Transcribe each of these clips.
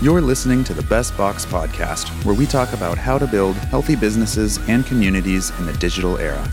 You're listening to the Best Box podcast, where we talk about how to build healthy businesses and communities in the digital era.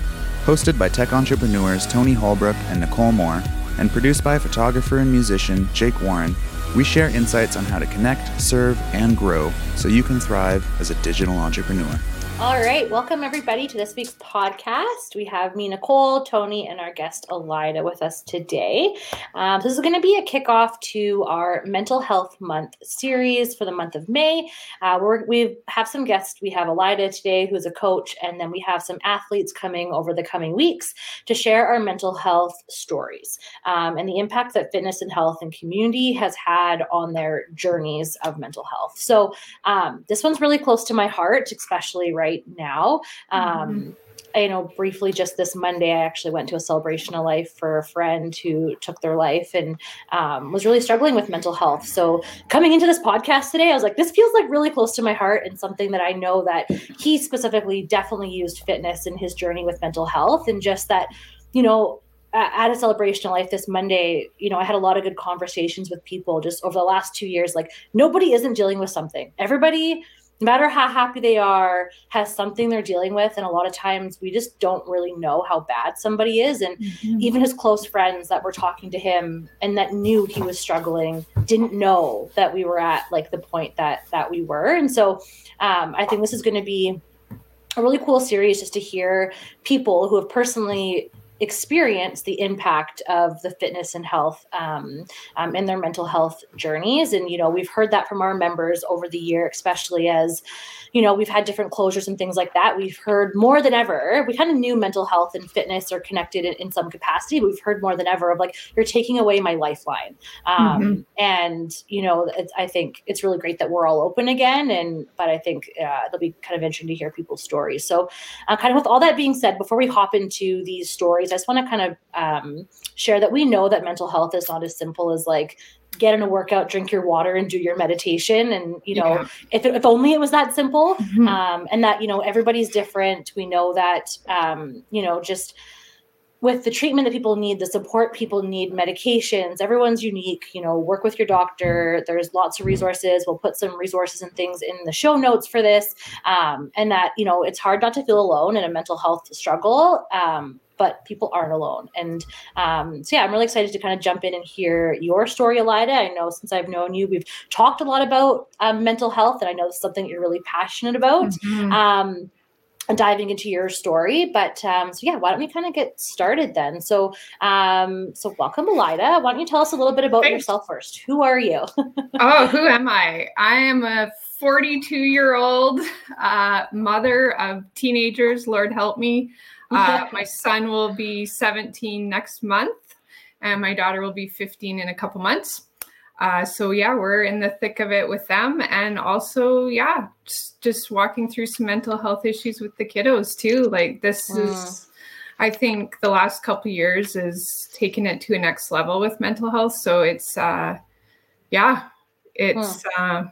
Hosted by tech entrepreneurs Tony Holbrook and Nicole Moore, and produced by photographer and musician Jake Warren, we share insights on how to connect, serve, and grow so you can thrive as a digital entrepreneur. All right, welcome everybody to this week's podcast. We have me, Nicole, Tony, and our guest Alida with us today. Um, this is going to be a kickoff to our Mental Health Month series for the month of May. Uh, we have some guests. We have Alida today, who's a coach, and then we have some athletes coming over the coming weeks to share our mental health stories um, and the impact that fitness and health and community has had on their journeys of mental health. So um, this one's really close to my heart, especially right right now. Um, mm-hmm. You know, briefly, just this Monday, I actually went to a celebration of life for a friend who took their life and um, was really struggling with mental health. So, coming into this podcast today, I was like, this feels like really close to my heart and something that I know that he specifically definitely used fitness in his journey with mental health. And just that, you know, at a celebration of life this Monday, you know, I had a lot of good conversations with people just over the last two years. Like, nobody isn't dealing with something. Everybody no matter how happy they are, has something they're dealing with. And a lot of times we just don't really know how bad somebody is. And mm-hmm. even his close friends that were talking to him and that knew he was struggling didn't know that we were at like the point that that we were. And so um, I think this is going to be a really cool series just to hear people who have personally experience the impact of the fitness and health um, um, in their mental health journeys. And, you know, we've heard that from our members over the year, especially as, you know, we've had different closures and things like that. We've heard more than ever. We kind of knew mental health and fitness are connected in, in some capacity, but we've heard more than ever of like, you're taking away my lifeline. Um, mm-hmm. And, you know, I think it's really great that we're all open again. And, but I think uh, it'll be kind of interesting to hear people's stories. So, uh, kind of with all that being said, before we hop into these stories, I just want to kind of um, share that we know that mental health is not as simple as like get in a workout, drink your water, and do your meditation. And you know, yeah. if, if only it was that simple. Mm-hmm. Um, and that you know everybody's different. We know that um, you know just with the treatment that people need, the support people need, medications, everyone's unique. You know, work with your doctor. There's lots of resources. We'll put some resources and things in the show notes for this. Um, and that, you know, it's hard not to feel alone in a mental health struggle. Um, but people aren't alone. And um, so, yeah, I'm really excited to kind of jump in and hear your story, Alida. I know since I've known you, we've talked a lot about um, mental health, and I know it's something you're really passionate about. Mm-hmm. Um, diving into your story but um, so yeah why don't we kind of get started then so um, so welcome alida why don't you tell us a little bit about Thanks. yourself first who are you oh who am i i am a 42 year old uh, mother of teenagers lord help me uh, my son will be 17 next month, and my daughter will be 15 in a couple months. Uh, so yeah, we're in the thick of it with them, and also yeah, just, just walking through some mental health issues with the kiddos too. Like this mm. is, I think the last couple years is taking it to a next level with mental health. So it's uh, yeah, it's. Mm. Uh,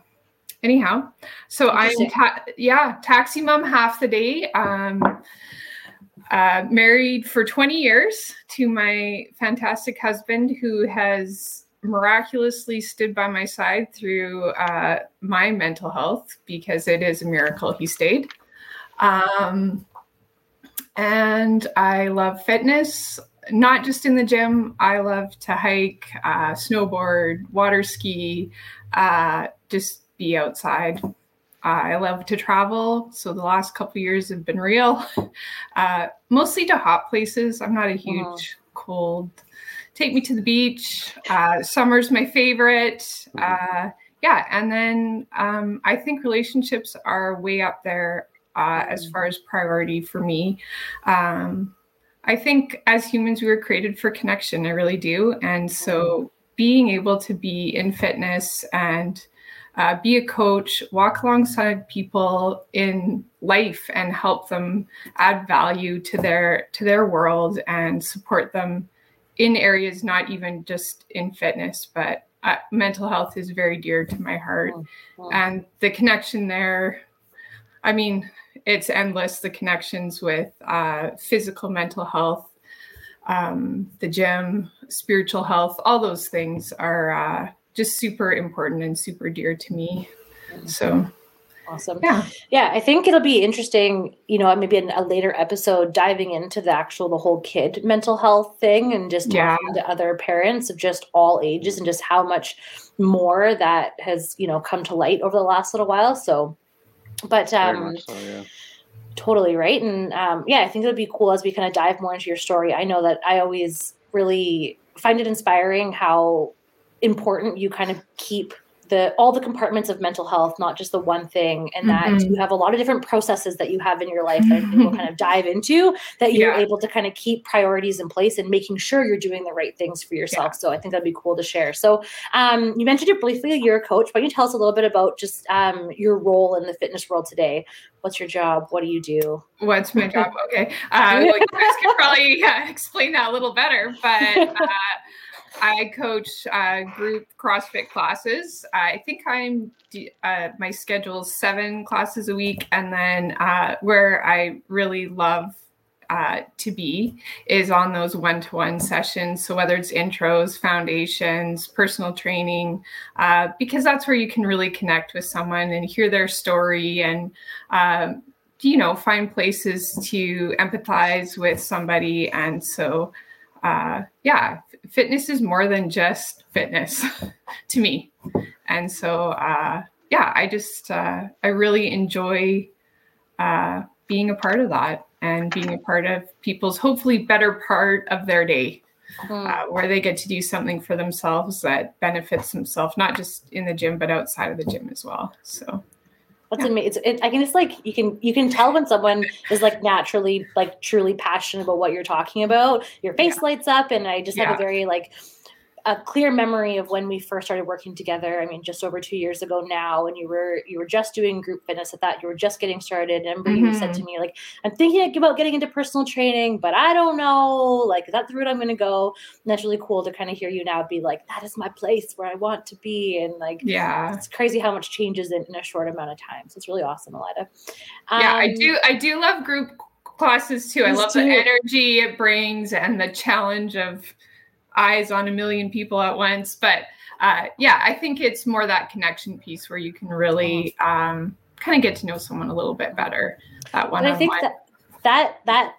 anyhow so i'm ta- yeah taxi mom half the day um uh, married for 20 years to my fantastic husband who has miraculously stood by my side through uh, my mental health because it is a miracle he stayed. Um, and I love fitness, not just in the gym. I love to hike, uh, snowboard, water ski, uh, just be outside. I love to travel, so the last couple years have been real. Uh, mostly to hot places. I'm not a huge uh-huh. cold. Take me to the beach. Uh, summer's my favorite. Uh, yeah, and then um, I think relationships are way up there uh, as mm. far as priority for me. Um, I think as humans, we were created for connection. I really do, and so mm-hmm. being able to be in fitness and uh, be a coach, walk alongside people in life and help them add value to their to their world and support them in areas not even just in fitness, but uh, mental health is very dear to my heart, oh, and the connection there. I mean, it's endless. The connections with uh, physical, mental health, um, the gym, spiritual health, all those things are uh, just super important and super dear to me. So Awesome. Yeah. Yeah. I think it'll be interesting, you know, maybe in a later episode diving into the actual, the whole kid mental health thing and just yeah. talking to other parents of just all ages and just how much more that has, you know, come to light over the last little while. So, but, um, so, yeah. totally right. And, um, yeah, I think it'll be cool as we kind of dive more into your story. I know that I always really find it inspiring how important you kind of keep the all the compartments of mental health, not just the one thing, and that mm-hmm. you have a lot of different processes that you have in your life that we'll kind of dive into that you're yeah. able to kind of keep priorities in place and making sure you're doing the right things for yourself. Yeah. So I think that'd be cool to share. So um, you mentioned it briefly, you're a coach. Why don't you tell us a little bit about just um, your role in the fitness world today? What's your job? What do you do? What's my job? Okay. Uh, well, you guys can probably yeah, explain that a little better, but uh, I coach uh, group CrossFit classes. I think I'm uh, my schedule is seven classes a week, and then uh, where I really love uh, to be is on those one-to-one sessions. So whether it's intros, foundations, personal training, uh, because that's where you can really connect with someone and hear their story and. Um, you know, find places to empathize with somebody, and so uh, yeah, fitness is more than just fitness to me. And so, uh, yeah, I just, uh, I really enjoy uh, being a part of that and being a part of people's hopefully better part of their day. Hmm. Uh, where they get to do something for themselves that benefits themselves, not just in the gym, but outside of the gym as well. So, that's yeah. amazing. It, I can just like you can you can tell when someone is like naturally like truly passionate about what you're talking about. Your face yeah. lights up, and I just yeah. have a very like a clear memory of when we first started working together. I mean, just over two years ago now, and you were you were just doing group fitness at that. You were just getting started. And mm-hmm. you said to mm-hmm. me, like, I'm thinking about getting into personal training, but I don't know. Like, that's the route I'm gonna go? And that's really cool to kind of hear you now be like, that is my place where I want to be. And like, yeah, it's crazy how much changes in, in a short amount of time. So it's really awesome, Alida. Um, yeah, I um, do I do love group classes too. I love too. the energy it brings and the challenge of eyes on a million people at once. But uh, yeah, I think it's more that connection piece where you can really um, kind of get to know someone a little bit better. That one. I think that that that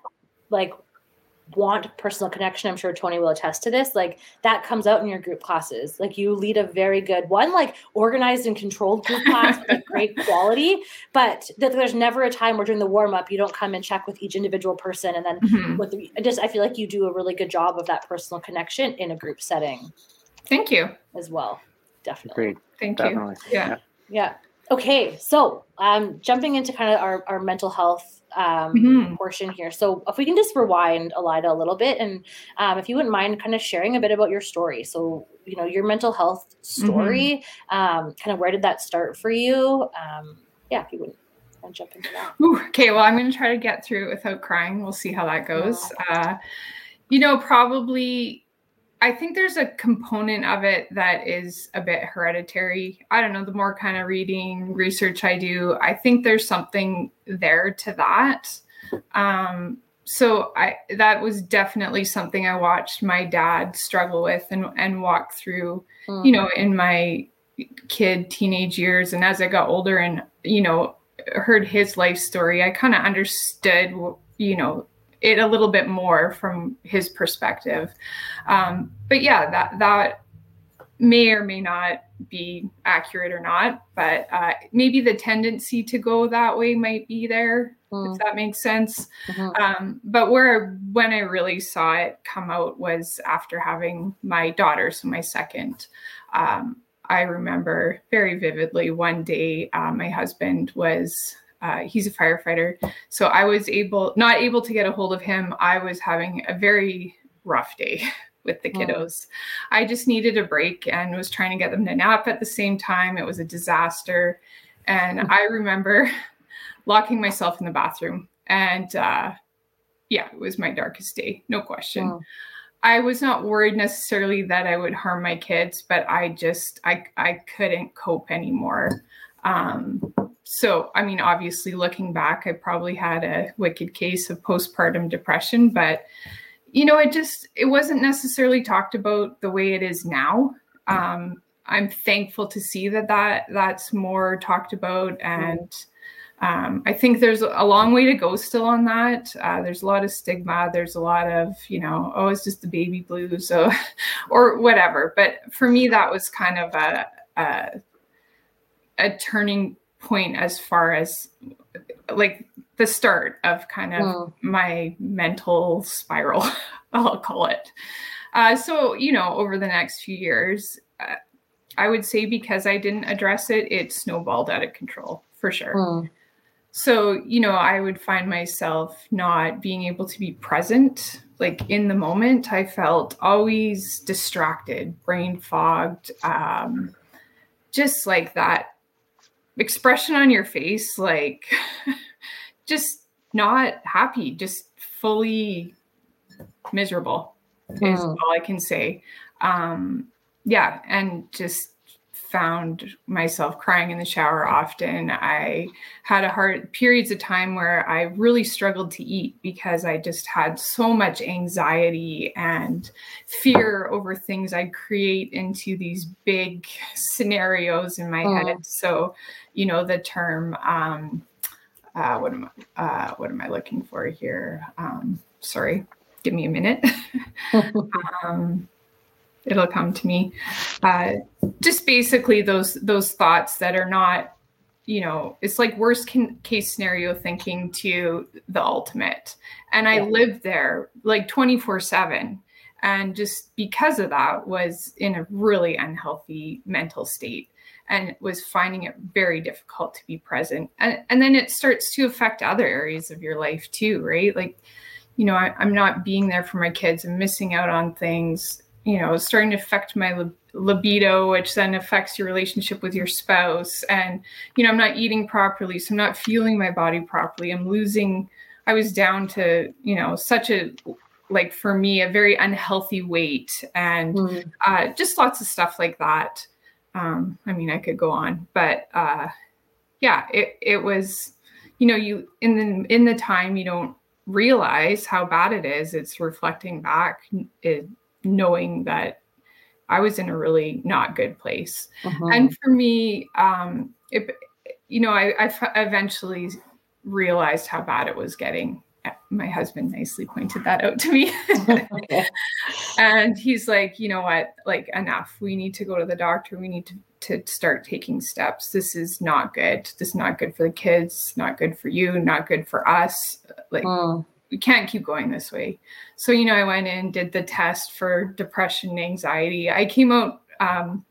like want personal connection i'm sure tony will attest to this like that comes out in your group classes like you lead a very good one like organized and controlled group class with great quality but that there's never a time where during the warm up you don't come and check with each individual person and then mm-hmm. with the, I just i feel like you do a really good job of that personal connection in a group setting thank you as well definitely Great. thank definitely. you yeah yeah okay so um jumping into kind of our, our mental health um, mm-hmm. portion here. So if we can just rewind Alida a little bit, and um, if you wouldn't mind, kind of sharing a bit about your story. So you know your mental health story, mm-hmm. um, kind of where did that start for you? Um, yeah, if you wouldn't. Jump into that. Ooh, okay, well, I'm going to try to get through it without crying. We'll see how that goes. Uh, you know, probably I think there's a component of it that is a bit hereditary. I don't know, the more kind of reading research I do, I think there's something there to that. Um, so I that was definitely something I watched my dad struggle with and and walk through, mm. you know, in my kid teenage years and as I got older and you know heard his life story, I kind of understood you know it a little bit more from his perspective. Um, but yeah, that that may or may not be accurate or not, but uh, maybe the tendency to go that way might be there, mm. if that makes sense. Mm-hmm. Um, but where when I really saw it come out was after having my daughter, so my second. Um, I remember very vividly one day uh, my husband was uh, he's a firefighter. So I was able, not able to get a hold of him. I was having a very rough day with the kiddos. I just needed a break and was trying to get them to nap at the same time. It was a disaster. And mm-hmm. I remember locking myself in the bathroom. And uh, yeah, it was my darkest day, no question. I was not worried necessarily that I would harm my kids, but I just I I couldn't cope anymore. Um, so i mean obviously looking back i probably had a wicked case of postpartum depression but you know it just it wasn't necessarily talked about the way it is now um, I'm thankful to see that that that's more talked about and. Um, I think there's a long way to go still on that. Uh, there's a lot of stigma. There's a lot of, you know, oh, it's just the baby blues, so, or whatever. But for me, that was kind of a, a, a turning point as far as like the start of kind of mm. my mental spiral, I'll call it. Uh, so, you know, over the next few years, uh, I would say because I didn't address it, it snowballed out of control for sure. Mm. So, you know, I would find myself not being able to be present, like in the moment. I felt always distracted, brain fogged, um, just like that expression on your face, like just not happy, just fully miserable is hmm. all I can say. Um, yeah, and just found myself crying in the shower often. I had a hard periods of time where I really struggled to eat because I just had so much anxiety and fear over things I'd create into these big scenarios in my mm. head. So, you know, the term um, uh, what am I uh, what am I looking for here? Um, sorry, give me a minute. um, it'll come to me. Uh, just basically those those thoughts that are not, you know, it's like worst can, case scenario thinking to the ultimate. And I yeah. lived there like 24 seven. And just because of that was in a really unhealthy mental state and was finding it very difficult to be present. And, and then it starts to affect other areas of your life too, right? Like, you know, I, am not being there for my kids. I'm missing out on things you know starting to affect my libido which then affects your relationship with your spouse. And you know i'm not eating properly so i'm not feeling my body properly. I'm losing i was down to you know such a like for me a very unhealthy weight and mm. uh, just lots of stuff like that. Um, i mean i could go on but uh, yeah it, it was you know you in the in the time you don't realize how bad it is. It's reflecting back it, knowing that I was in a really not good place. Uh-huh. And for me, um, it, you know, I, I f- eventually realized how bad it was getting. My husband nicely pointed that out to me. And he's like, you know what, like enough. We need to go to the doctor. We need to, to start taking steps. This is not good. This is not good for the kids, not good for you, not good for us. Like, oh we can't keep going this way. So, you know, I went in, and did the test for depression and anxiety. I came out um,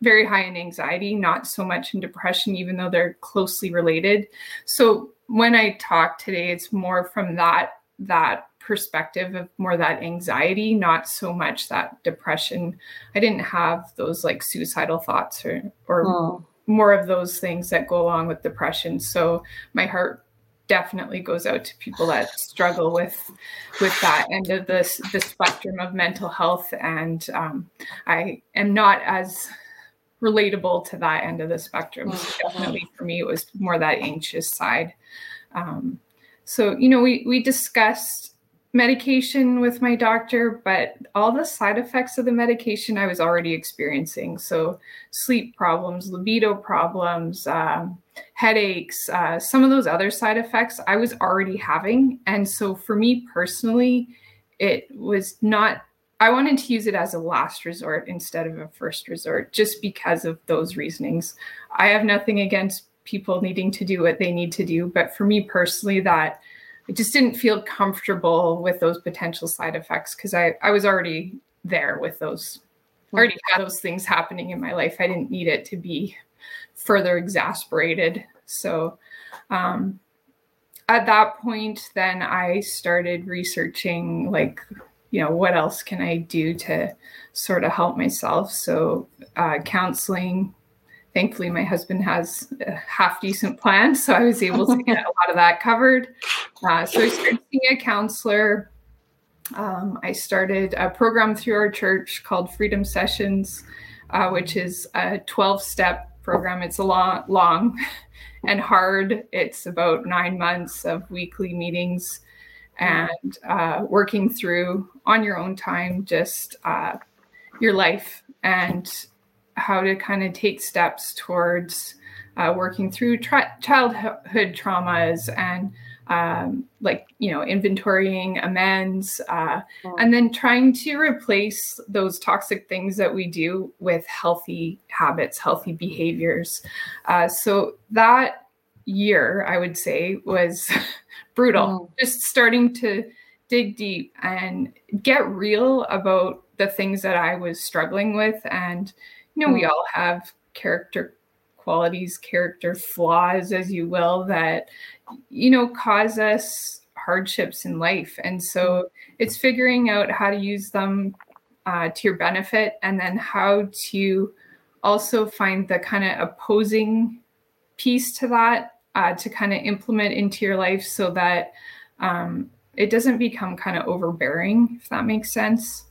very high in anxiety, not so much in depression, even though they're closely related. So when I talk today, it's more from that that perspective of more that anxiety, not so much that depression. I didn't have those like suicidal thoughts or or oh. more of those things that go along with depression. So my heart definitely goes out to people that struggle with with that end of the, the spectrum of mental health and um, i am not as relatable to that end of the spectrum so mm-hmm. definitely for me it was more that anxious side um, so you know we we discussed medication with my doctor, but all the side effects of the medication I was already experiencing. So, sleep problems, libido problems, um, headaches, uh, some of those other side effects I was already having. And so, for me personally, it was not, I wanted to use it as a last resort instead of a first resort just because of those reasonings. I have nothing against people needing to do what they need to do, but for me personally, that I just didn't feel comfortable with those potential side effects because I, I was already there with those, already had those things happening in my life. I didn't need it to be further exasperated. So, um, at that point, then I started researching, like, you know, what else can I do to sort of help myself? So, uh, counseling, thankfully my husband has a half decent plan so i was able to get a lot of that covered uh, so i started seeing a counselor um, i started a program through our church called freedom sessions uh, which is a 12 step program. It's a long long and hard. It's about nine months of weekly meetings and uh, working through on your own time just uh, your life and how to kind of take steps towards uh, working through childhood traumas and um, like you know inventorying amends uh, mm. and then trying to replace those toxic things that we do with healthy habits healthy behaviors uh, so that year i would say was brutal mm. just starting to dig deep and get real about the things that i was struggling with and you know mm. we all have character qualities, character flaws, as you will, that, you know, cause us hardships in life. And so it's figuring out how to use them uh, to your benefit and then how to also find the kind of opposing piece to that uh, to kind of implement into your life so that um, it doesn't become kind of overbearing, if that makes sense.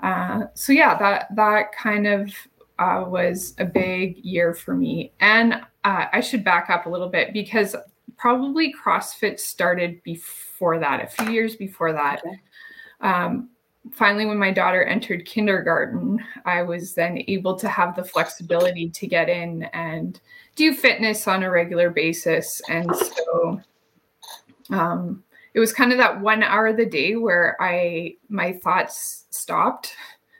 Uh, so yeah, that that kind of uh, was a big year for me. And uh, I should back up a little bit because probably CrossFit started before that, a few years before that. Um, finally, when my daughter entered kindergarten, I was then able to have the flexibility to get in and do fitness on a regular basis. And so um, it was kind of that one hour of the day where I my thoughts stopped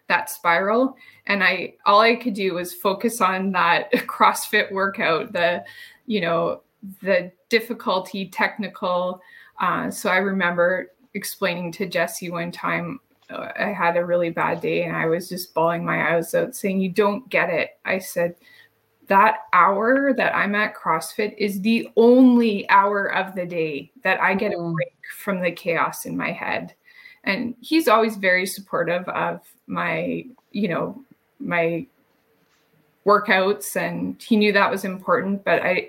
that spiral. And i all i could do was focus on that crossfit workout the you know the difficulty technical. Uh, so i remember explaining to jesse one time uh, i had a really bad day and i was just bawling my eyes out saying you don't get it. I said that hour that i'm at crossfit is the only hour of the day that i get a mm. break from the chaos in my head and he's always very supportive of my you know my workouts and he knew that was important but i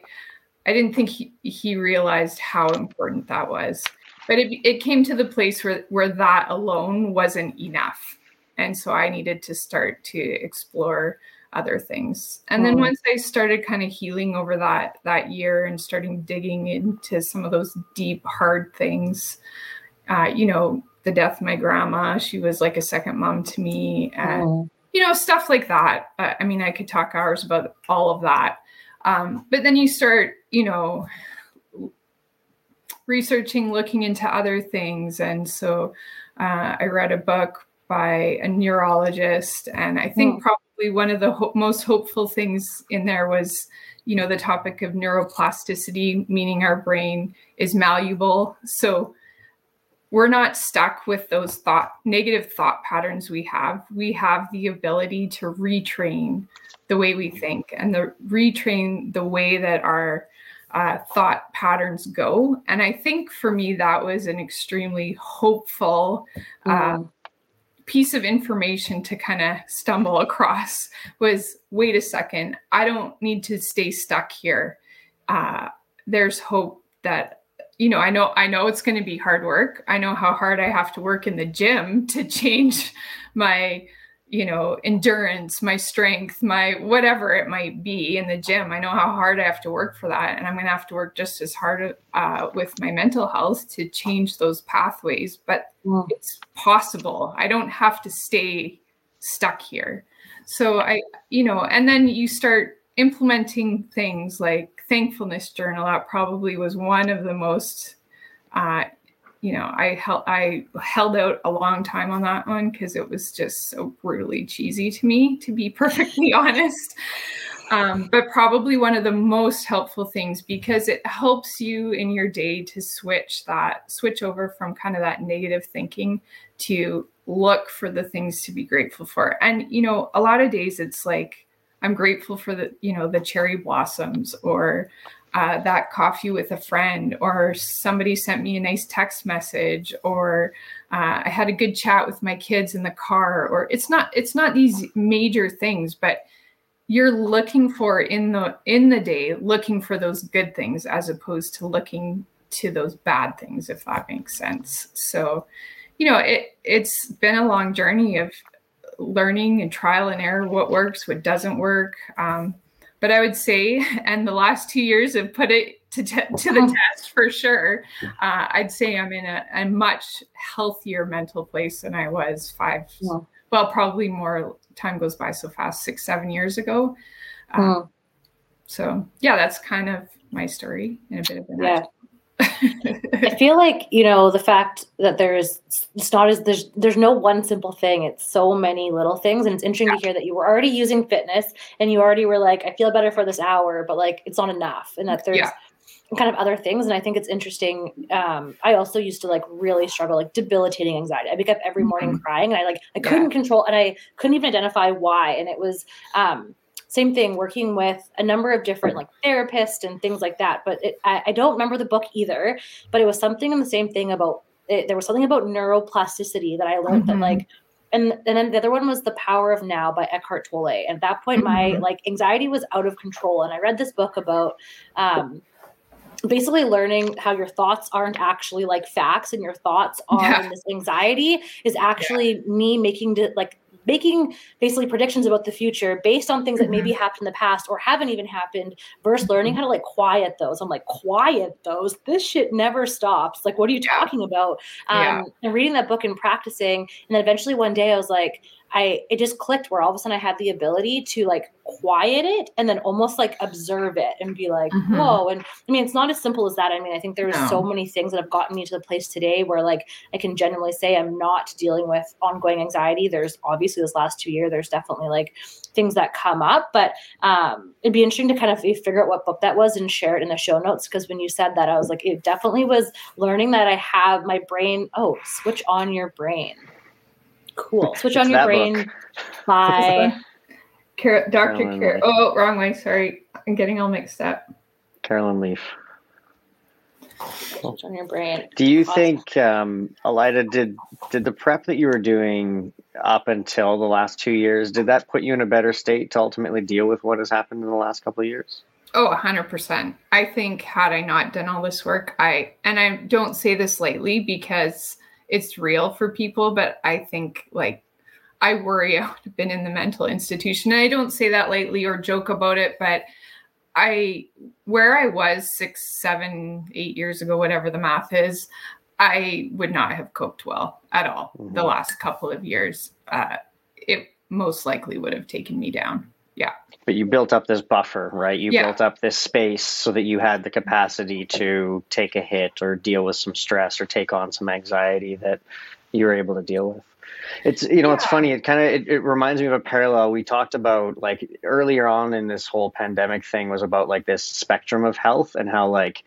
i didn't think he, he realized how important that was. But it, it came to the place where where that alone wasn't enough. And so i needed to start to explore other things. And then mm. once i started kind of healing over that that year and starting digging into some of those deep hard things uh, you know the death of my grandma. She was like a second mom to me, and oh. you know stuff like that. Uh, I mean, I could talk hours about all of that. Um, but then you start, you know, researching, looking into other things, and so uh, I read a book by a neurologist, and I think oh. probably one of the ho- most hopeful things in there was you know the topic of neuroplasticity meaning our brain is malleable so we're not stuck with those thought negative thought patterns we have. We have the ability to retrain the way we think and the retrain the way that our uh, thought patterns go. And i think for me that was an extremely hopeful uh, mm. piece of information to kind of stumble across was wait a second i don't need to stay stuck here. Uh, there's hope that you know, I know I know it's going to be hard work. I know how hard I have to work in the gym to change my, you know, endurance, my strength, my whatever it might be in the gym. I know how hard I have to work for that, and I'm going to have to work just as hard uh, with my mental health to change those pathways. But mm. it's possible. I don't have to stay stuck here. So I, you know, and then you start implementing things like thankfulness journal that probably was one of the most uh, you know i held i held out a long time on that one because it was just so brutally cheesy to me to be perfectly honest. Um, but probably one of the most helpful things because it helps you in your day to switch that switch over from kind of that negative thinking to look for the things to be grateful for. And you know a lot of days it's like I'm grateful for the, you know, the cherry blossoms or uh, that coffee with a friend, or somebody sent me a nice text message, or uh, I had a good chat with my kids in the car. Or it's not, it's not these major things, but you're looking for in the in the day, looking for those good things as opposed to looking to those bad things, if that makes sense. So, you know, it it's been a long journey of learning and trial and error what works, what doesn't work. Um, but I would say, and the last two years have put it to, te- to the test for sure. Uh, I'd say I'm in a, a, much healthier mental place than I was five, yeah. well, probably more time goes by so fast, six, seven years ago. Um, mm. So yeah, that's kind of my story in a bit of an yeah. I feel like you know the fact that there's it's not as there's there's no one simple thing. It's so many little things, and it's interesting yeah. to hear that you were already using fitness and you already were like, I feel better for this hour, but like it's not enough, and that there's yeah. kind of other things. And I think it's interesting. Um, I also used to like really struggle, like debilitating anxiety. I wake up every morning mm-hmm. crying, and I like I couldn't control, and I couldn't even identify why, and it was. um same thing working with a number of different like therapists and things like that but it, I, I, don't remember the book either but it was something in the same thing about it, there was something about neuroplasticity that i learned mm-hmm. that like and and then the other one was the power of now by eckhart tolle and at that point mm-hmm. my like anxiety was out of control and i read this book about um basically learning how your thoughts aren't actually like facts and your thoughts are yeah. this anxiety is actually yeah. me making it like making basically predictions about the future based on things that maybe mm-hmm. happened in the past or haven't even happened versus learning mm-hmm. how to like quiet those i'm like quiet those this shit never stops like what are you talking about um yeah. and reading that book and practicing and then eventually one day i was like I it just clicked where all of a sudden I had the ability to like quiet it and then almost like observe it and be like, mm-hmm. whoa. And I mean, it's not as simple as that. I mean, I think there's no. so many things that have gotten me to the place today where like I can genuinely say I'm not dealing with ongoing anxiety. There's obviously this last two year, there's definitely like things that come up, but um, it'd be interesting to kind of figure out what book that was and share it in the show notes. Cause when you said that, I was like, it definitely was learning that I have my brain. Oh, switch on your brain. Cool. Switch on your brain. Book. Bye. Car- Dr. Car- oh, wrong way. Sorry. I'm getting all mixed up. Caroline Leaf. Switch on your brain. Do you awesome. think, um, Alida, did did the prep that you were doing up until the last two years, did that put you in a better state to ultimately deal with what has happened in the last couple of years? Oh, 100%. I think had I not done all this work, I, and I don't say this lightly because it's real for people, but I think like I worry I would have been in the mental institution. And I don't say that lightly or joke about it, but I where I was six, seven, eight years ago, whatever the math is, I would not have coped well at all mm-hmm. the last couple of years. Uh, it most likely would have taken me down. Yeah. But you built up this buffer, right? You yeah. built up this space so that you had the capacity to take a hit or deal with some stress or take on some anxiety that you were able to deal with. It's you know yeah. it's funny it kind of it, it, reminds me of a parallel we talked about like earlier on in this whole pandemic thing was about like this spectrum of health and how like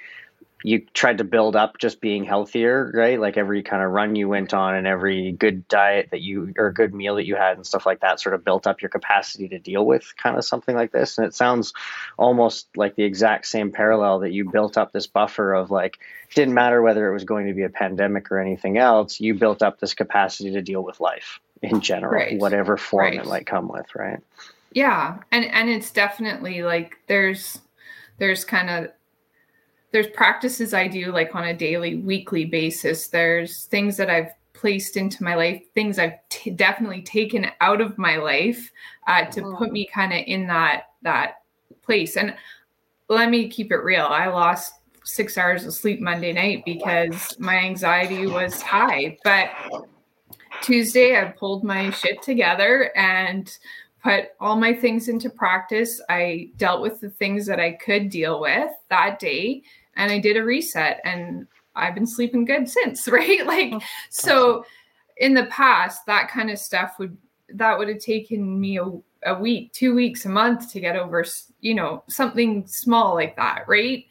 you tried to build up just being healthier, right? Like every kind of run you went on and every good diet that you or good meal that you had and stuff like that sort of built up your capacity to deal with kind of something like this. And it sounds almost like the exact same parallel that you built up this buffer of like didn't matter whether it was going to be a pandemic or anything else, you built up this capacity to deal with life in general, right. whatever form right. it might come with, right? Yeah. And and it's definitely like there's there's kind of there's practices I do like on a daily, weekly basis. There's things that I've placed into my life, things I've t- definitely taken out of my life uh, to oh. put me kind of in that that place. And let me keep it real. I lost six hours of sleep Monday night because my anxiety was high. But Tuesday, I pulled my shit together and put all my things into practice. I dealt with the things that I could deal with that day and I did a reset and I've been sleeping good since, right? Like oh, so in the past that kind of stuff would that would have taken me a, a week, 2 weeks, a month to get over, you know, something small like that, right?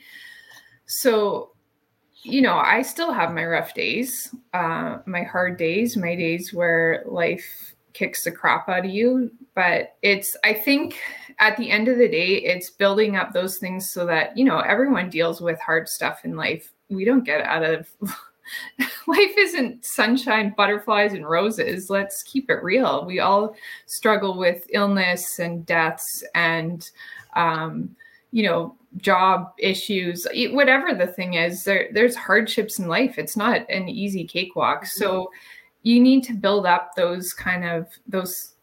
So you know, I still have my rough days, uh, my hard days, my days where life kicks the crap out of you. But it's, I think at the end of the day, it's building up those things so that, you know, everyone deals with hard stuff in life. We don't get out of life isn't sunshine, butterflies, and roses. Let's keep it real. We all struggle with illness and deaths and, um, you know, job issues, whatever the thing is, there, there's hardships in life. It's not an easy cakewalk. So you need to build up those kind of those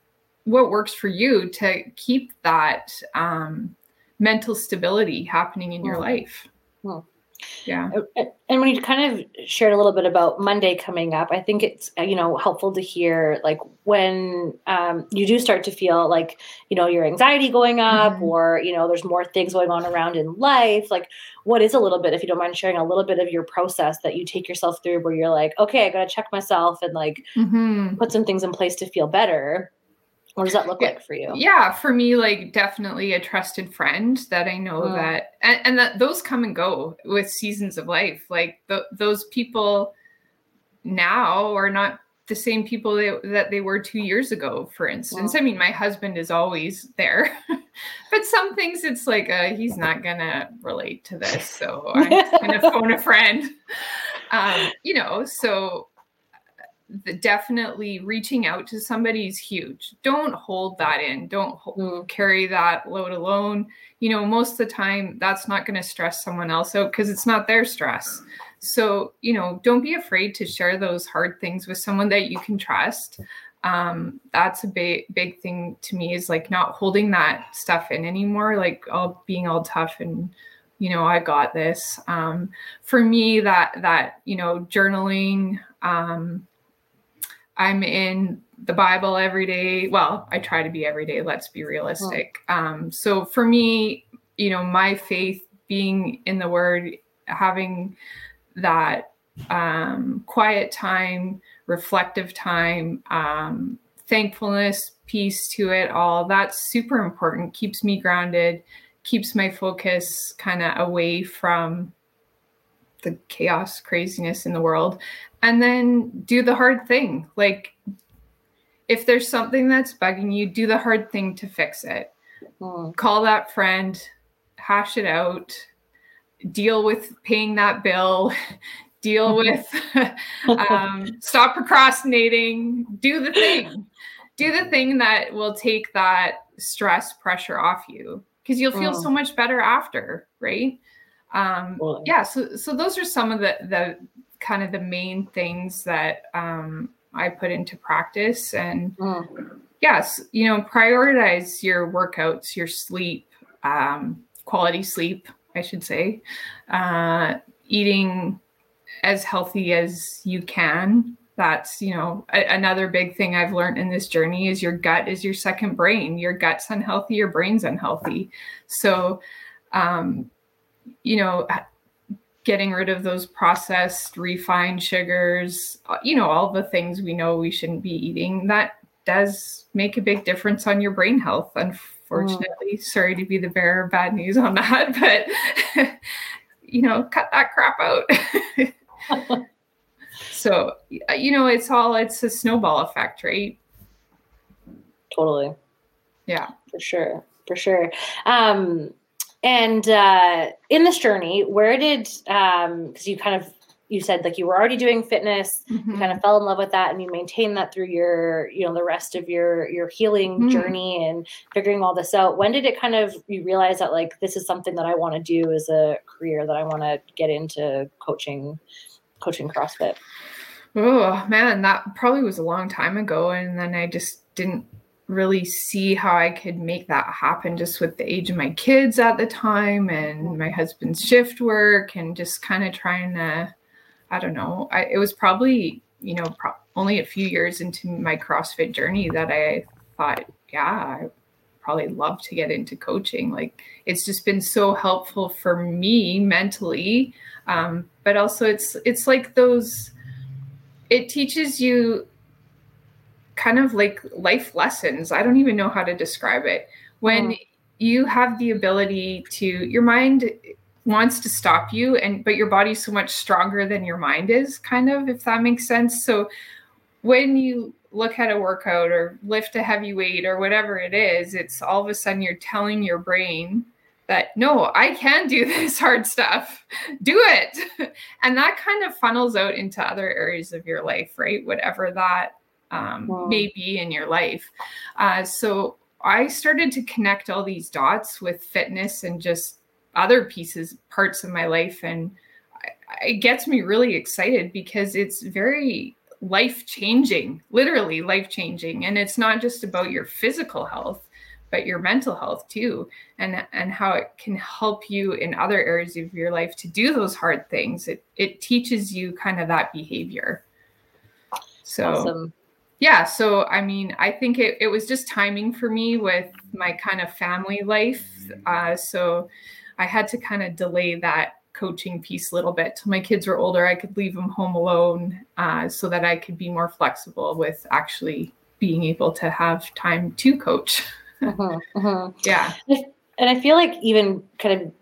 what works for you to keep that um, mental stability happening in your life. Well, yeah and when you kind of shared a little bit about monday coming up i think it's uh, you know helpful to hear like when um, you do start to feel like you know your anxiety going up mm-hmm. or you know there's more things going on around in life like what is a little bit if you don't mind sharing a little bit of your process that you take yourself through where you're like okay i gotta check myself and like mm-hmm. put some things in place to feel better what does that look like for you? Yeah, for me, like definitely a trusted friend that I know mm. that, and, and, that those come and go with seasons of life. Like the, those people now are not the same people that, that they were two years ago, for instance. I mean, my husband is always there, but some things it's like, uh, he's not gonna relate to this. So I'm gonna phone a friend. Um, you know, so definitely reaching out to somebody is huge. Don't hold that in. Don't mm. carry that load alone. You know, most of the time that's not going to stress someone else out because it's not their stress. So, you know, don't be afraid to share those hard things with someone that you can trust. Um, that's a big, big thing to me is like not holding that stuff in anymore, like all being all tough and, you know, I got this. Um, for me, that, that, you know, journaling, um, I'm in the Bible every day. Well, I try to be every day. Let's be realistic. Um, so for me, you know, my faith being in the Word, having that um, quiet time, reflective time, um, thankfulness, peace to it all. That's super important. Keeps me grounded, keeps my focus kind of away from the chaos, craziness in the world and then do the hard thing. Like if there's something that's bugging you, do the hard thing to fix it. Mm. Call that friend, hash it out, deal with paying that bill, deal with um, stop procrastinating, do the thing. Do the thing that will take that stress pressure off you because you'll feel mm. so much better after, right? Um, well, yeah, so so those are some of the the kind of the main things that um, I put into practice. And mm. yes, you know, prioritize your workouts, your sleep, um, quality sleep, I should say, uh, eating as healthy as you can. That's, you know, a- another big thing I've learned in this journey is your gut is your second brain. Your gut's unhealthy, your brain's unhealthy. So, um, you know, getting rid of those processed, refined sugars, uh, you know, all the things we know we shouldn't be eating, that does make a big difference on your brain health. Unfortunately, mm. sorry to be the bearer of bad news on that, but you know, cut that crap out. so, you know, it's all it's a snowball effect, right? Totally. Yeah. For sure. For sure. Um and uh, in this journey, where did um because you kind of you said like you were already doing fitness, mm-hmm. you kind of fell in love with that, and you maintained that through your you know the rest of your your healing mm-hmm. journey and figuring all this out. When did it kind of you realize that like this is something that I want to do as a career that I want to get into coaching coaching CrossFit? Oh man, that probably was a long time ago, and then I just didn't really see how I could make that happen just with the age of my kids at the time and my husband's shift work and just kind of trying to, I don't know. I, it was probably, you know, pro- only a few years into my CrossFit journey that I thought, yeah, I probably love to get into coaching. Like it's just been so helpful for me mentally. Um, but also it's, it's like those, it teaches you kind of like life lessons. I don't even know how to describe it. When mm. you have the ability to, your mind wants to stop you, and but your body's so much stronger than your mind is, kind of, if that makes sense. So when you look at a workout or lift a heavy weight or whatever it is, it's all of a sudden you're telling your brain that no, I can do this hard stuff. Do it. And that kind of funnels out into other areas of your life, right? Whatever that um, wow. may be in your life. Uh, so I started to connect all these dots with fitness and just other pieces, parts of my life. And it gets me really excited because it's very life changing, literally life changing. And it's not just about your physical health, but your mental health too and and how it can help you in other areas of your life to do those hard things it it teaches you kind of that behavior so awesome. Yeah so i mean i think it, it was just timing for me with my kind of family life uh, so i had to kind of delay that coaching piece a little bit till my kids were older i could leave them home alone uh, so that i could be more flexible with actually being able to have time to coach uh-huh, uh-huh. Yeah. And I feel like even kind of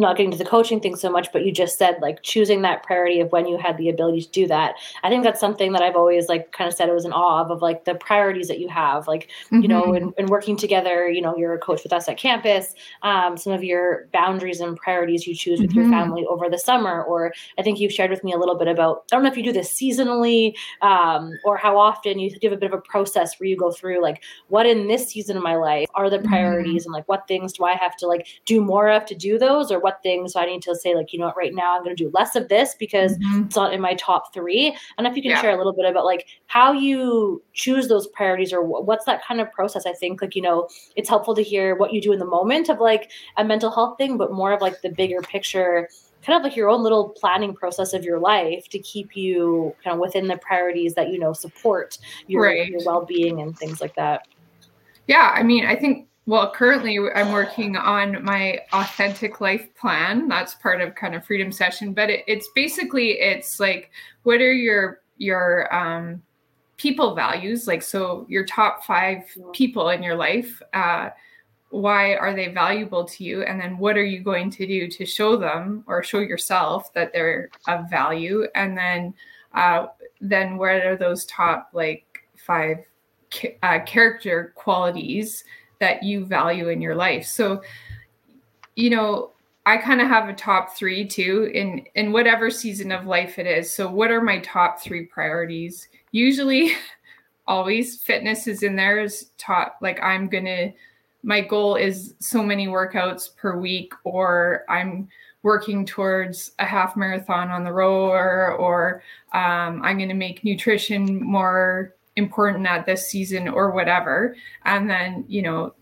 not getting to the coaching thing so much, but you just said like choosing that priority of when you had the ability to do that. I think that's something that I've always like kind of said it was an awe of, of like the priorities that you have, like, mm-hmm. you know, and, mm-hmm. working together, you know, you're a coach with us at campus, um, some of your boundaries and priorities you choose with mm-hmm. your family over the summer. Or I think you've shared with me a little bit about, I don't know if you do this seasonally um, or how often you give a bit of a process where you go through like what in this season of my life are the mm-hmm. priorities mm-hmm. and like what things do I have to like do more of to do those or what what things so I need to say like, you know what, right now I'm going to do less of this because mm-hmm. it's not in my top three. And if you can yeah. share a little bit about like how you choose those priorities or what's that kind of process. I think like, you know, it's helpful to hear what you do in the moment of like a mental health thing, but more of like the bigger picture kind of like your own little planning process of your life to keep you kind of within the priorities that you know support your, right. your well-being and things like that yeah i mean i think well, currently I'm working on my authentic life plan. That's part of kind of freedom session, but it, it's basically it's like what are your your um, people values? Like so, your top five people in your life. Uh, why are they valuable to you? And then what are you going to do to show them or show yourself that they're of value? And then uh, then what are those top like five uh, character qualities? That you value in your life. So, you know, I kind of have a top three too in in whatever season of life it is. So, what are my top three priorities? Usually, always fitness is in there is top. Like I'm gonna, my goal is so many workouts per week, or I'm working towards a half marathon on the rower, or um, I'm gonna make nutrition more important at this season or whatever. And then, you know,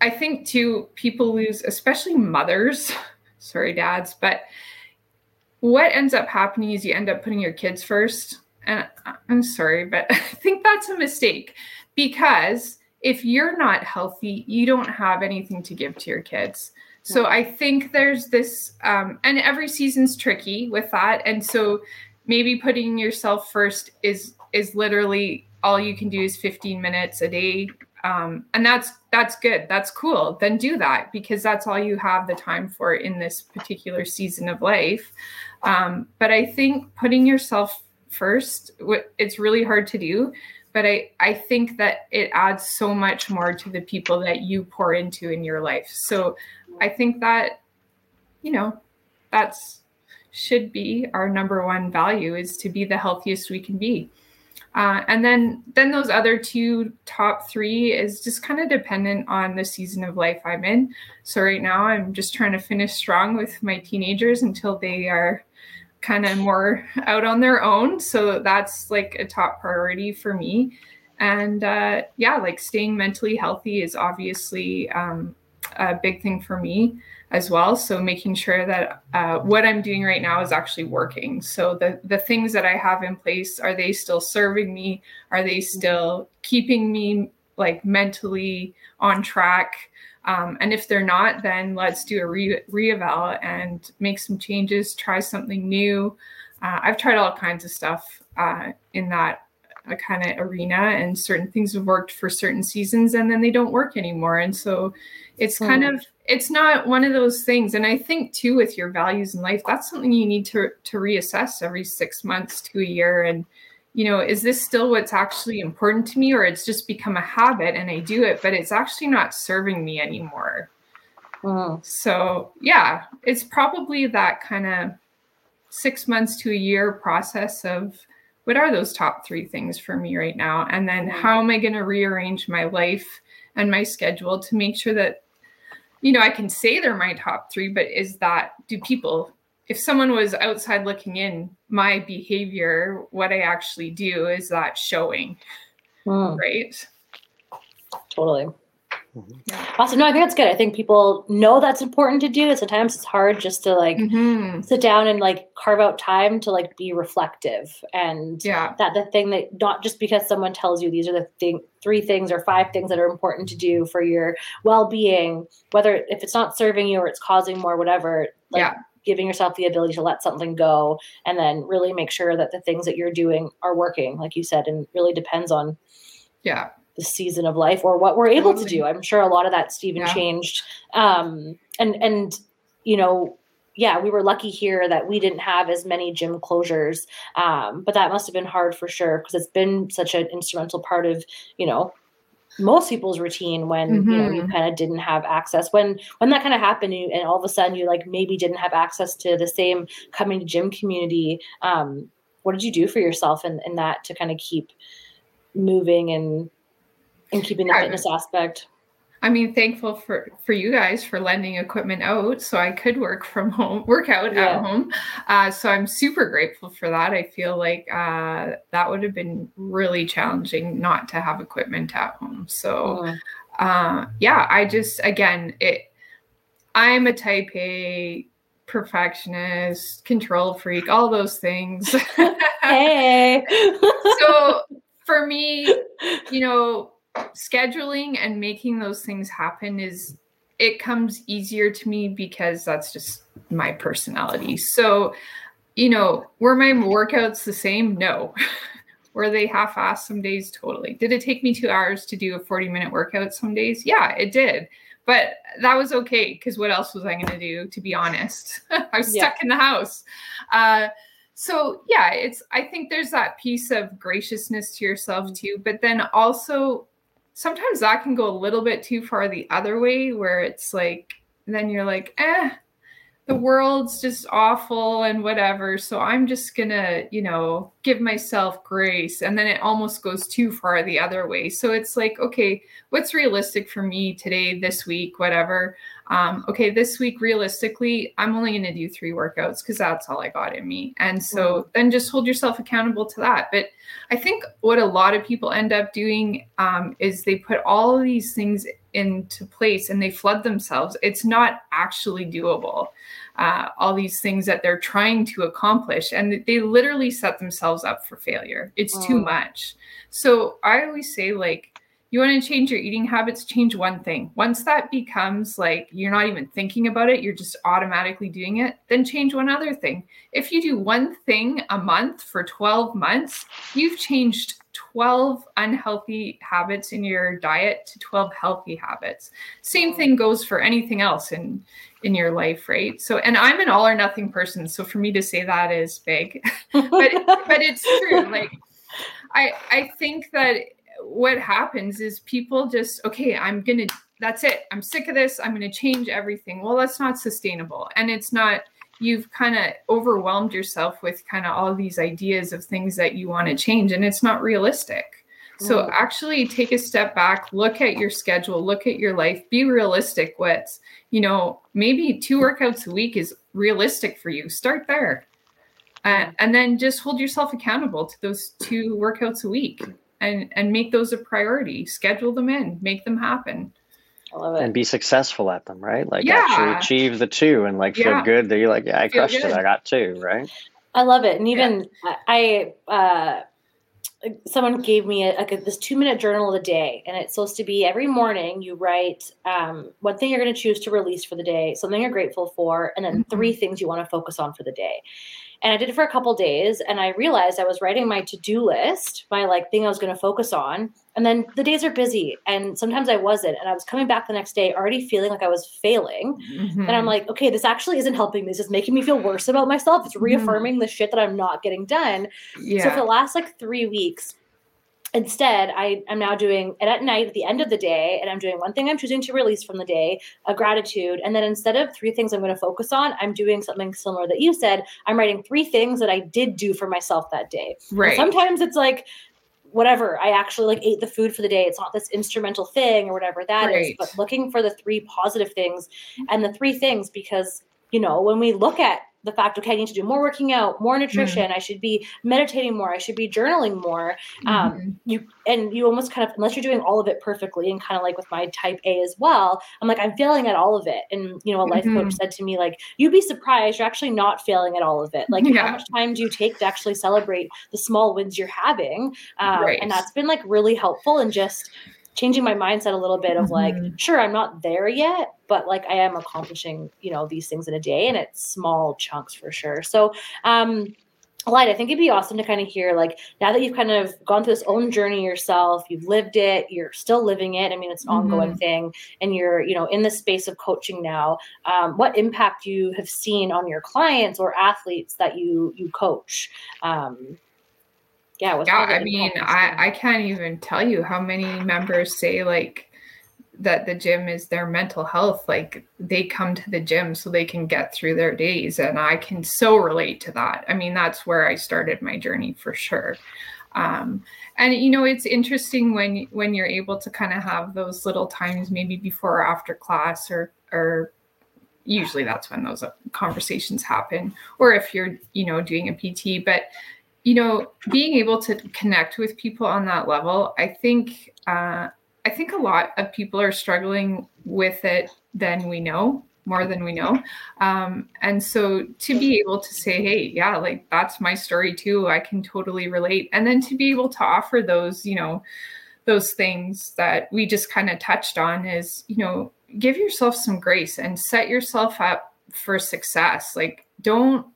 I think too, people lose, especially mothers, sorry, dads, but what ends up happening is you end up putting your kids first. And I'm sorry, but I think that's a mistake because if you're not healthy, you don't have anything to give to your kids. So I think there's this, um, and every season's tricky with that. And so maybe putting yourself first is is literally all you can do is 15 minutes a day. Um, and that's that's good. That's cool. Then do that because that's all you have the time for in this particular season of life. Um, but i think putting yourself first it's really hard to do but i i think that it adds so much more to the people that you pour into in your life. So i think that you know that's should be our number one value is to be the healthiest we can be uh, and then then those other two top three is just kind of dependent on the season of life i'm in. So right now i'm just trying to finish strong with my teenagers until they are kind of more out on their own. So that's like a top priority for me. And uh, yeah like staying mentally healthy is obviously um, a big thing for me as well. So making sure that uh, what I'm doing right now is actually working. So the the things that I have in place are they still serving me? Are they still keeping me like mentally on track? Um, and if they're not, then let's do a re reeval and make some changes. Try something new. Uh, I've tried all kinds of stuff uh, in that a kind of arena and certain things have worked for certain seasons and then they don't work anymore and so it's kind of it's not one of those things. And i think too with your values in life that's something you need to to reassess every six months to a year. And you know is this still what's actually important to me or it's just become a habit and i do it but it's actually not serving me anymore. Mm. so yeah it's probably that kind of six months to a year process of what are those top three things for me right now? And then mm-hmm. how am i going to rearrange my life and my schedule to make sure that you know, I can say they're my top three, but is that do people, if someone was outside looking in, my behavior, what I actually do, is that showing? Mm. Right. Totally. Mm-hmm. Awesome. No, I think that's good. I think people know that's important to do. sometimes it's hard just to like mm-hmm. sit down and like carve out time to like be reflective. And yeah, that the thing that not just because someone tells you these are the thing three things or five things that are important to do for your well-being, whether if it's not serving you or it's causing more whatever, like yeah. giving yourself the ability to let something go and then really make sure that the things that you're doing are working, like you said, and really depends on yeah the season of life or what we're able totally. to do. I'm sure a lot of that's even yeah. changed. Um, and and you know, yeah, we were lucky here that we didn't have as many gym closures, um, but that must have been hard for sure because it's been such an instrumental part of you know most people's routine when mm-hmm. you know you mm-hmm. kind of didn't have access when when that kind of happened you, and all of a sudden you like maybe didn't have access to the same coming to gym community um, what did you do for yourself in, in that to kind of keep moving and and keeping the fitness aspect. I mean, thankful for for you guys for lending equipment out so I could work from home, work out yeah. at home. Uh, so I'm super grateful for that. I feel like uh, that would have been really challenging not to have equipment at home. So, uh, yeah, I just again, it. I'm a Type A perfectionist, control freak, all those things. hey. so for me, you know, scheduling and making those things happen is it comes easier to me because that's just my personality. So, you know, were my workouts the same? No. were they half-assed some days? Totally. Did it take me two hours to do a 40-minute workout some days? Yeah, it did. But that was okay because what else was I going to do? To be honest, I was yeah. stuck in the house. Uh, so yeah, it's. I think there's that piece of graciousness to yourself too, but then also sometimes that can go a little bit too far the other way where it's like then you're like eh the world's just awful and whatever so i'm just gonna you know give myself grace and then it almost goes too far the other way. So it's like okay what's realistic for me today this week whatever um, okay, this week, realistically, I'm only going to do three workouts because that's all I got in me. And so mm-hmm. then just hold yourself accountable to that. But I think what a lot of people end up doing um, is they put all of these things into place and they flood themselves. It's not actually doable. Uh, all these things that they're trying to accomplish, and they literally set themselves up for failure. It's too mm. much. So I always say, like, you want to change your eating habits, change one thing. Once that becomes like you're not even thinking about it, you're just automatically doing it, then change one other thing. If you do one thing a month for 12 months, you've changed 12 unhealthy habits in your diet to 12 healthy habits. Same thing goes for anything else in in your life, right? So and I'm an all or nothing person, so for me to say that is big. but but it's true. Like I I think that what happens is people just okay i'm gonna that's it. I'm sick of this. I'm gonna change everything. Well that's not sustainable. And it's not you've kind of overwhelmed yourself with kind of all these ideas of things that you want to change and it's not realistic. So mm. actually take a step back look at your schedule look at your life be realistic with you know maybe two workouts a week is realistic for you. Start there. Uh, and then just hold yourself accountable to those two workouts a week and and make those a priority schedule them in make them happen I love it. and be successful at them right like yeah. actually achieve the two and like yeah. feel good that you're like yeah i feel crushed good. it i got two right i love it and even yeah. i uh someone gave me a, a, this two minute journal of the day and it's supposed to be every morning you write um, one thing you're going to choose to release for the day something you're grateful for and then mm-hmm. three things you want to focus on for the day and I did it for a couple days and I realized I was writing my to-do list, my like thing I was going to focus on. And then the days are busy and sometimes I wasn't. And I was coming back the next day already feeling like I was failing. Mm-hmm. And I'm like, okay, this actually isn't helping me. This is making me feel worse about myself. It's mm-hmm. reaffirming mm-hmm. the shit that I'm not getting done. Yeah. So for the last like three weeks, Instead, I am now doing it at night at the end of the day, and I'm doing one thing I'm choosing to release from the day, a gratitude. And then instead of three things I'm going to focus on, I'm doing something similar that you said. I'm writing three things that I did do for myself that day. Right. And sometimes it's like, whatever i actually like ate the food for the day it's not this instrumental thing or whatever that right. is. but looking for the three positive things and the three things because you know when we look at the fact, okay, I need to do more working out, more nutrition. Mm. I should be meditating more. I should be journaling more. Um, mm-hmm. you and you almost kind of unless you're doing all of it perfectly, and kind of like with my type A as well, I'm like I'm failing at all of it. And you know, a life mm-hmm. coach said to me like, you'd be surprised, you're actually not failing at all of it. Like yeah. how much time do you take to actually celebrate the small wins you're having? Um, right. And that's been like really helpful and just changing my mindset a little bit of like mm-hmm. sure i'm not there yet but like i am accomplishing you know these things in a day and it's small chunks for sure so um Light, I think it'd be awesome to kind of hear, like, now that you've kind of gone through this own journey yourself, you've lived it, you're still living it. I mean, it's an mm-hmm. ongoing thing, and you're, you know, in the space of coaching now. Um, what impact you have seen on your clients or athletes that you you coach? Um, yeah yeah i mean i i can't even tell you how many members say like that the gym is their mental health. Like they come to the gym so they can get through their days and i can so relate to that. I mean that's where i started my journey for sure. Um, and you know it's interesting when when you're able to kind of have those little times maybe before or after class or or usually that's when those conversations happen or if you're you know doing a pt but you know, being able to connect with people on that level, I think uh, I think a lot of people are struggling with it than we know, more than we know. Um, and so to be able to say, hey, yeah, like that's my story too, I can totally relate. And then to be able to offer those, you know, those things that we just kind of touched on is, you know, give yourself some grace and set yourself up for success. Like, don't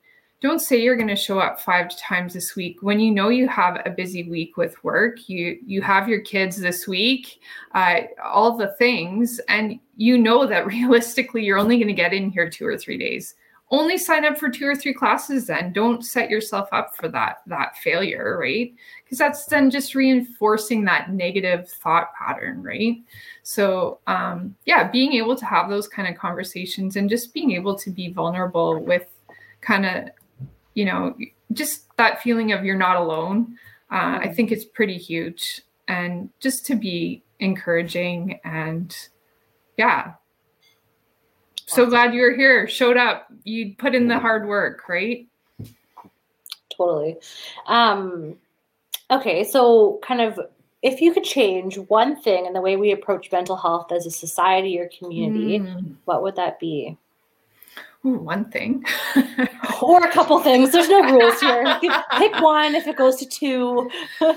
don't say you're going to show up five times this week. When you know you have a busy week with work you you have your kids this week uh, all the things and you know that realistically you're only going to get in here two or three days. Only sign up for two or three classes then. Don't set yourself up for that that failure right? Because that's then just reinforcing that negative thought pattern right? So um yeah being able to have those kind of conversations and just being able to be vulnerable with kind of you know, just that feeling of you're not alone. Uh, I mm-hmm. think it's pretty huge. And just to be encouraging and yeah. So glad you were here, showed up. You put in the hard work, right? Totally. Um, okay, so kind of if you could change one thing in the way we approach mental health as a society or community, mm. what would that be? Ooh, one thing. or a couple things. There's no rules here. Pick one if it goes to two. yeah,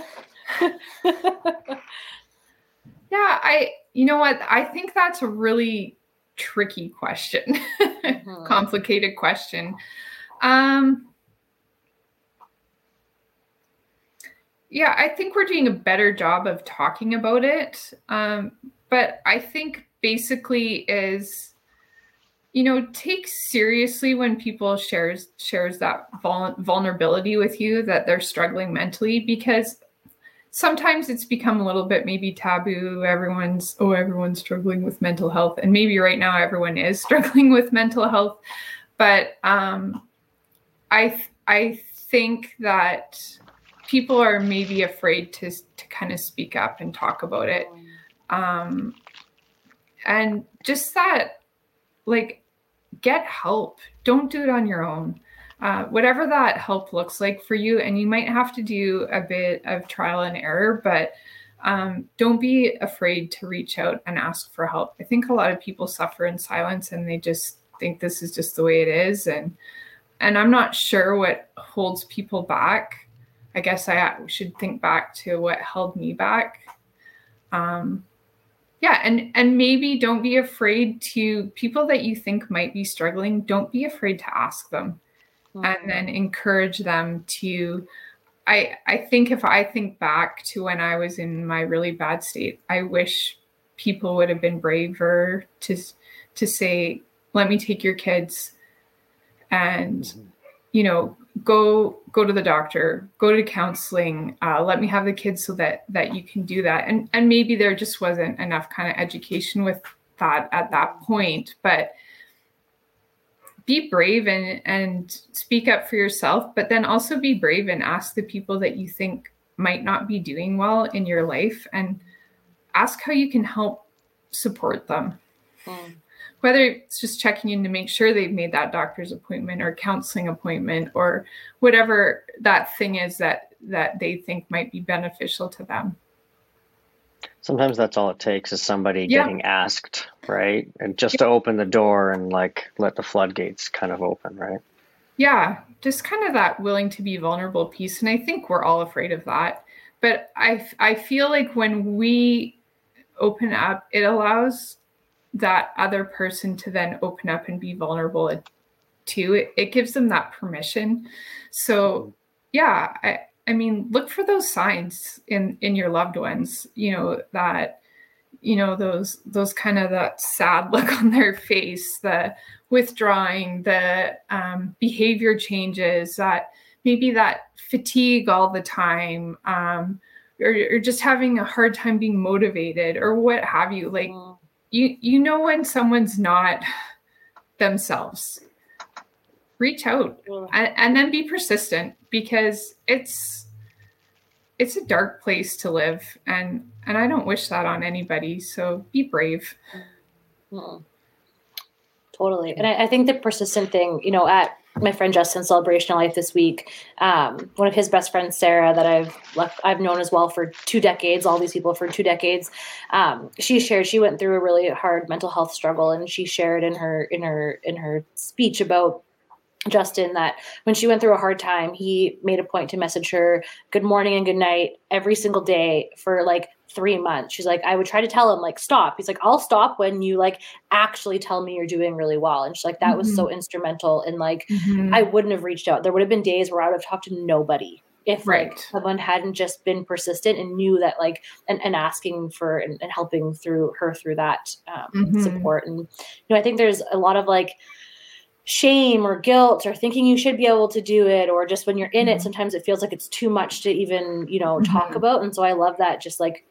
I you know what? I think that's a really tricky question. Mm-hmm. Complicated question. Um Yeah, I think we're doing a better job of talking about it. Um, but I think basically is you know take seriously when people shares shares that vul- vulnerability with you that they're struggling mentally because sometimes it's become a little bit maybe taboo. Everyone's oh everyone's struggling with mental health. And maybe right now everyone is struggling with mental health. But um i i think that people are maybe afraid to to kind of speak up and talk about it. Um and just that like get help. Don't do it on your own. Uh, whatever that help looks like for you, and you might have to do a bit of trial and error, but um, don't be afraid to reach out and ask for help. I think a lot of people suffer in silence and they just think this is just the way it is, and and I'm not sure what holds people back. I guess I should think back to what held me back. Um, yeah and and maybe don't be afraid to people that you think might be struggling don't be afraid to ask them mm-hmm. and then encourage them to i i think if i think back to when i was in my really bad state i wish people would have been braver to to say let me take your kids and mm-hmm. you know go go to the doctor go to counseling uh, let me have the kids so that that you can do that and and maybe there just wasn't enough kind of education with that at that point but be brave and and speak up for yourself but then also be brave and ask the people that you think might not be doing well in your life and ask how you can help support them mm. Whether it's just checking in to make sure they've made that doctor's appointment or counseling appointment or whatever that thing is that that they think might be beneficial to them. Sometimes that's all it takes is somebody yeah. getting asked right? And just to open the door and like let the floodgates kind of open right? Yeah just kind of that willing to be vulnerable piece and i think we're all afraid of that. But i i feel like when we open up it allows that other person to then open up and be vulnerable too it, it gives them that permission so yeah I, I mean, look for those signs in in your loved ones. You know that, you know those those kind of that sad look on their face, the withdrawing, the um, behavior changes, that maybe that fatigue all the time, um, or, or just having a hard time being motivated, or what have you. Like mm. You you know when someone's not themselves. Reach out and, and, then be persistent because it's it's a dark place to live and and i don't wish that on anybody so be brave. Mm-hmm. totally. And I, I, think the persistent thing you know at my friend justin's celebration of life this week. Um, one of his best friends sarah that i've i've known as well for two decades all these people for two decades. Um, she shared she went through a really hard mental health struggle and she shared in her in her in her speech about Justin that when she went through a hard time, he made a point to message her good morning and good night every single day for like three months. She's like, I would try to tell him, like, stop. He's like, I'll stop when you like actually tell me you're doing really well. And she's like, that mm-hmm. was so mm-hmm. instrumental. And like, mm-hmm. I wouldn't have reached out. There would have been days where I would have talked to nobody if right. like someone hadn't just been persistent and knew that like and, and asking for and, and helping through her through that um, mm-hmm. support. And, you know, I think there's a lot of like, shame or guilt or thinking you should be able to do it or just when you're in mm-hmm. it sometimes it feels like it's too much to even you know talk mm-hmm. about and so i love that just like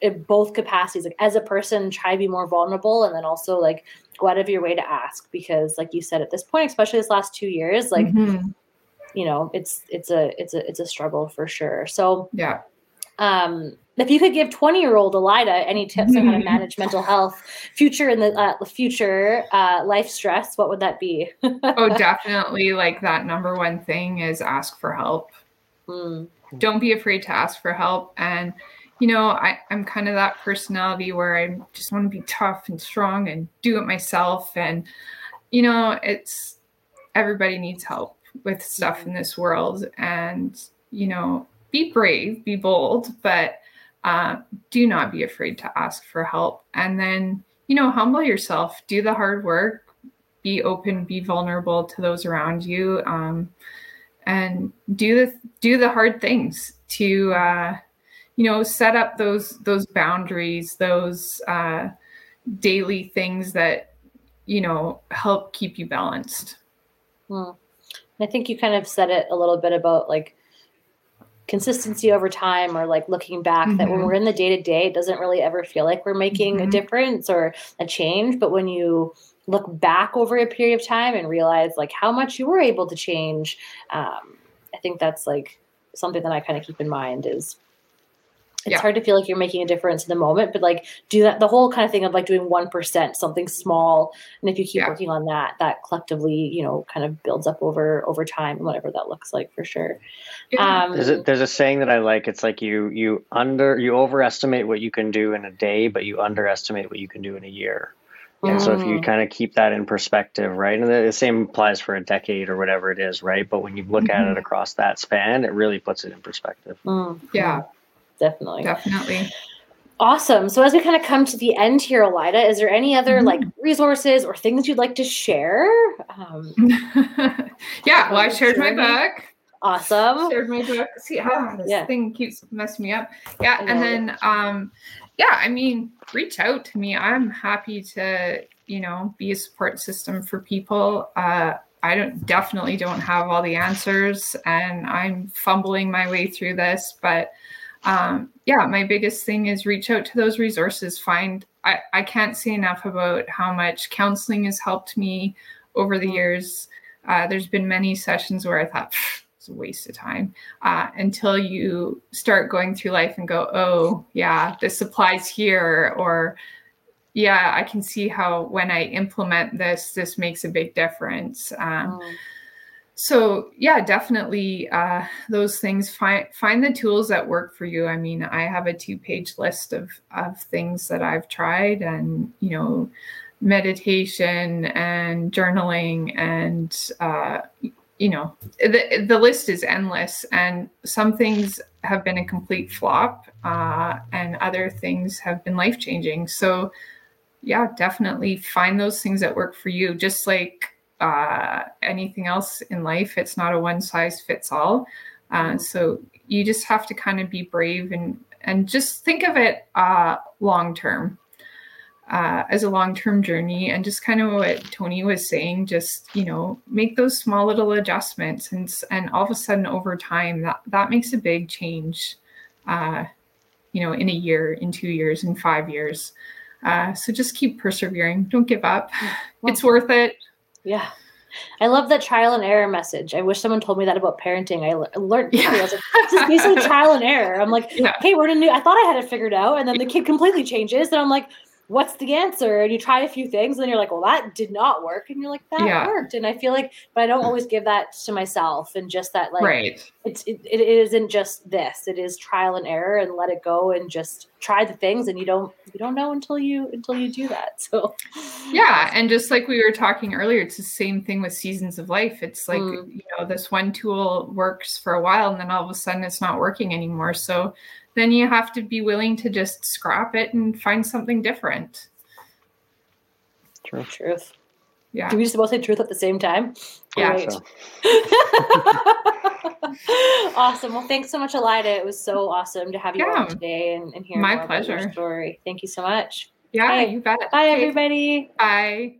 in both capacities like as a person try to be more vulnerable and then also like go out of your way to ask because like you said at this point especially this last two years like mm-hmm. you know it's it's a it's a it's a struggle for sure so yeah um if you could give 20 year old Alida any tips on how to manage mental health future in the uh, future uh, life stress, what would that be? oh, definitely. Like that number one thing is ask for help. Mm. Don't be afraid to ask for help. And, you know, I, I'm kind of that personality where I just want to be tough and strong and do it myself. And, you know, it's everybody needs help with stuff in this world. And, you know, be brave, be bold, but uh, do not be afraid to ask for help. And then, you know, humble yourself, do the hard work, be open, be vulnerable to those around you, um, and do the do the hard things to, uh, you know, set up those those boundaries, those uh, daily things that you know help keep you balanced. Well, I think you kind of said it a little bit about like consistency over time or like looking back mm-hmm. that when mm-hmm. we're in the day to day it doesn't really ever feel like we're making mm-hmm. a difference or a change but when you look back over a period of time and realize like how much you were able to change um, i think that's like something that i kind of keep in mind is it's yeah. hard to feel like you're making a difference in the moment, but like do that the whole kind of thing of like doing one percent, something small. And if you keep yeah. working on that, that collectively, you know, kind of builds up over over time and whatever that looks like for sure. Yeah. Um, there's, a, there's a saying that I like. It's like you you under you overestimate what you can do in a day, but you underestimate what you can do in a year. And so if you mm. kind of keep that in perspective, right? And the same applies for a decade or whatever it is, right? But when you look mm-hmm. at it mm-hmm. across that span, it really puts it in perspective. Mm. Yeah definitely. Definitely. Awesome. So as we kind of come to the end here, Alida, is there any other mm-hmm. like resources or things you'd like to share? Um, yeah, well, I shared my book. Awesome. Shared my book. See, oh, this yeah. thing keeps messing me up. Yeah, and then um, yeah, I mean, reach out to me. I'm happy to, you know, be a support system for people. Uh, I don't definitely don't have all the answers, and I'm fumbling my way through this, but um, yeah, my biggest thing is reach out to those resources. Find, I, I can't say enough about how much counseling has helped me over the years. Uh, there's been many sessions where I thought, it's a waste of time uh, until you start going through life and go, oh, yeah, this applies here, or yeah, I can see how when I implement this, this makes a big difference. Um, mm. So yeah, definitely uh, those things. Find find the tools that work for you. I mean, I have a two page list of of things that I've tried, and you know, meditation and journaling and uh, you know the, the list is endless and some things have been a complete flop uh, and other things have been life changing so yeah definitely find those things that work for you just like uh, anything else in life it's not a one size fits all uh, mm-hmm. so you just have to kind of be brave and and just think of it uh, long term uh, as a long-term journey. And just kind of what tony was saying just you know make those small little adjustments and and all of a sudden over time that that makes a big change uh, you know in a year in two years in five years. Uh, so just keep persevering. Don't give up. Well, it's worth it yeah I love that trial and error message. I wish someone told me that about parenting. I learned yeah. I was like, this is basically trial and error. I'm like, yeah. hey, we're in a new. I thought I had it figured out, and then the kid completely changes, and I'm like, what's the answer? And you try a few things, and then you're like, well, that did not work. And you're like, that yeah. worked. And I feel like, but I don't always give that to myself. And just that, like, right. it's, it, it isn't just this, it is trial and error and let it go and just try the things. And you don't, you don't know until you, until you do that. So, yeah. And just like we were talking earlier, it's the same thing with seasons of life. It's like, mm. you know, this one tool works for a while and then all of a sudden it's not working anymore. So, then you have to be willing to just scrap it and find something different. True. Truth. Yeah. Do we just both say truth at the same time? Yeah. So. awesome. Well, thanks so much, Alida. It was so awesome to have you yeah. on today and, and hear my pleasure story. Thank you so much. Yeah, Bye. you bet. Bye, everybody. Bye.